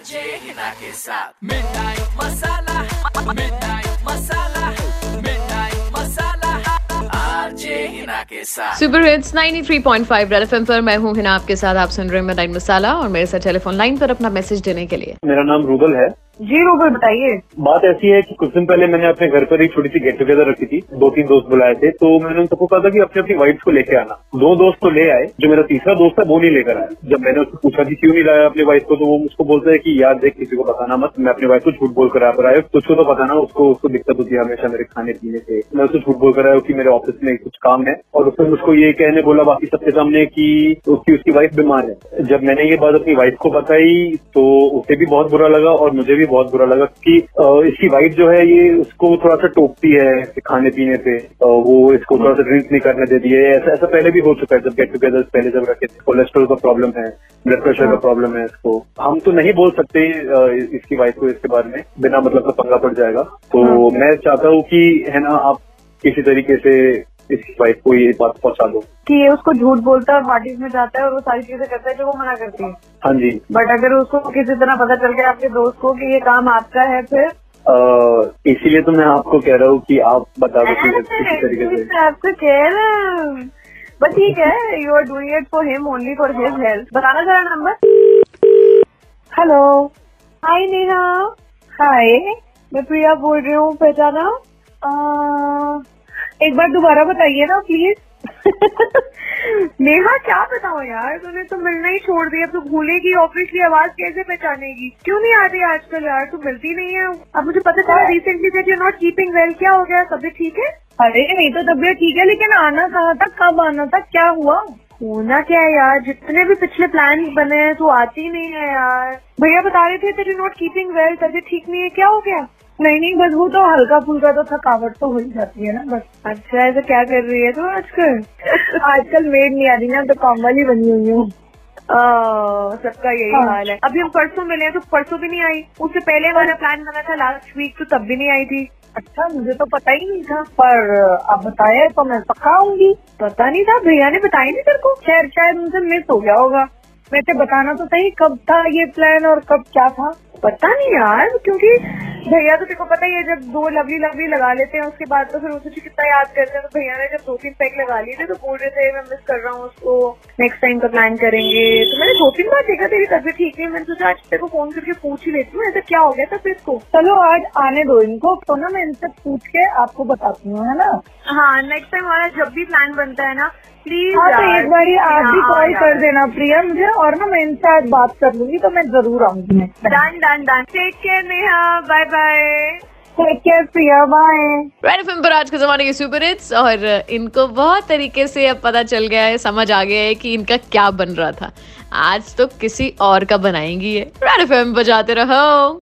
RJ Hina के साथ midnight masala midnight masala midnight masala RJ Hina के साथ सुपर हिट्स 93.5 रेड एफएम पर मैं हूँ हिना आपके साथ आप सुन रहे हैं मिडनाइट मसाला और मेरे साथ टेलीफोन लाइन पर अपना मैसेज देने के लिए। मेरा नाम रूबल है। जी रूबल बताइए। बात ऐसी है कि कुछ दिन पहले मैंने अपने घर पर एक छोटी सी गेट टुगेदर रखी थी दो तीन दोस्त बुलाए थे तो मैंने उन सबको कहा था कि अपनी अपनी वाइफ को लेके आना। दो दोस्त तो ले आए जो मेरा तीसरा दोस्त है वो नहीं लेकर आया। जब मैंने उसको पूछा कि क्यों नहीं लाया अपनी वाइफ को तो वो मुझको बोलता है कि यार देख किसी को बताना मत मैं अपनी वाइफ को झूठ बोल कर आया आया तुझको तो पता ना उसको उसको दिक्कत होती है हमेशा मेरे खाने पीने से। मैं उसको झूठ बोल कर आया कि मेरे ऑफ़िस में कुछ काम है और उसने मुझको ये कहने बोला बाकी सबके सामने की उसकी उसकी वाइफ बीमार है। जब मैंने ये बात अपनी वाइफ को बताई तो उसे भी बहुत बुरा लगा और मुझे भी बहुत बुरा लगा कि इसकी वाइफ जो है ये उसको थोड़ा सा टोकती है खाने पीने अ, वो इसको थोड़ा सा ड्रिंक नहीं करने देती है। ऐसा ऐसा पहले भी हो चुका है जब गेट टुगेदर पहले जब रखे थे। कोलेस्ट्रॉल का प्रॉब्लम है ब्लड प्रेशर का प्रॉब्लम है इसको। हम तो नहीं बोल सकते इसकी वाइफ को इसके बारे में बिना मतलब का पंगा पड़ जाएगा। तो मैं चाहता हूँ कि है ना आप किसी तरीके से इसकी वाइफ को ये बात पहुँचा दो। कि ये उसको झूठ बोलता है पार्टीज़ में जाता है और वो सारी चीज़ें करता है जो वो मना करती है। हाँ जी। बट अगर उसको किसी तरह पता चल गया आपके दोस्त को कि ये काम आपका है फिर? इसीलिए तो मैं आपको कह रहा हूँ कि आप बता दो किसी तरीके से। आपको कह रहा हूँ। बट ठीक है you are doing it for him only for his health बताना जरा number hello hi Neha hi मैं प्रिया बोल रही हूँ पहचाना? एक बार दोबारा बताइए ना प्लीज़ नेहा क्या बताओ यार? तूने तो मिलना ही छोड़ दिया। अब तो भूलेगी ऑब्वियसली आवाज़ कैसे पहचानेगी? क्यों नहीं आती आजकल यार? तू मिलती नहीं है। अब मुझे पता चला recently that you not keeping well क्या हो गया? तबीयत ठीक है? अरे नहीं तो तबीयत ठीक है लेकिन आना कहाँ था कब आना था क्या हुआ? होना क्या है यार जितने भी पिछले प्लान बने हैं तू आती नहीं है यार। भैया बता रहे थे तेरी नॉट कीपिंग वेल तबीयत ठीक नहीं है क्या हो गया? नहीं नहीं बस वो तो हल्का फुल्का तो थकावट तो हो ही जाती है ना बस। अच्छा ऐसा क्या कर रही है तू आजकल? आजकल मेड नहीं आ रही ना तो काम वाली बनी हुई हूँ। सबका यही हाँ। हाल है। अभी हम परसों मिले हैं तो परसों भी नहीं आई। उससे पहले हमारा प्लान बना था लास्ट वीक तो तब भी नहीं आई थी। अच्छा मुझे तो पता ही नहीं था, पर अब बताया तो मैं पक्का आऊँगी पता नहीं था, भैया ने बताया नहीं तेरे को? शायद शायद मुझे मिस हो गया होगा। वैसे बताना तो सही, कब था ये प्लान और कब क्या था? पता नहीं यार, क्योंकि भैया तो को पता ही है जब दो लवली लवली लगा लेते हैं उसके बाद तो फिर उसे कितना याद करते हैं। तो भैया ने जब दो तीन पैक लगा लिए थे तो बोल रहे थे मैं मिस कर रहा हूँ उसको नेक्स्ट टाइम का प्लान करेंगे। तो मैंने दो तीन बार देखा तेरी तबियत ठीक नहीं मैंने सोचा आज तेरे को फ़ोन करके पूछ ही लेती हूँ ऐसा क्या हो गया तबीयत को चलो आज आने दो इनको तो ना मैं इनसे पूछ के आपको बताती हूँ है ना? हाँ नेक्स्ट टाइम हमारा जब भी प्लान बनता है ना प्लीज़ हाँ तो एक बार आप भी कॉल कर देना प्रिया मुझे और ना मैं इनसे आज बात कर लूँगी तो मैं ज़रूर आऊँगी done done done. Take care Neha. Bye bye take care Priya bye Red FM पर आज के जमाने के सुपर हिट्स और इनको बहुत तरीके से अब पता चल गया है समझ आ गया है कि इनका क्या बन रहा था। आज तो किसी और का बनाएँगी ये। रेड एफएम बजाते रहो।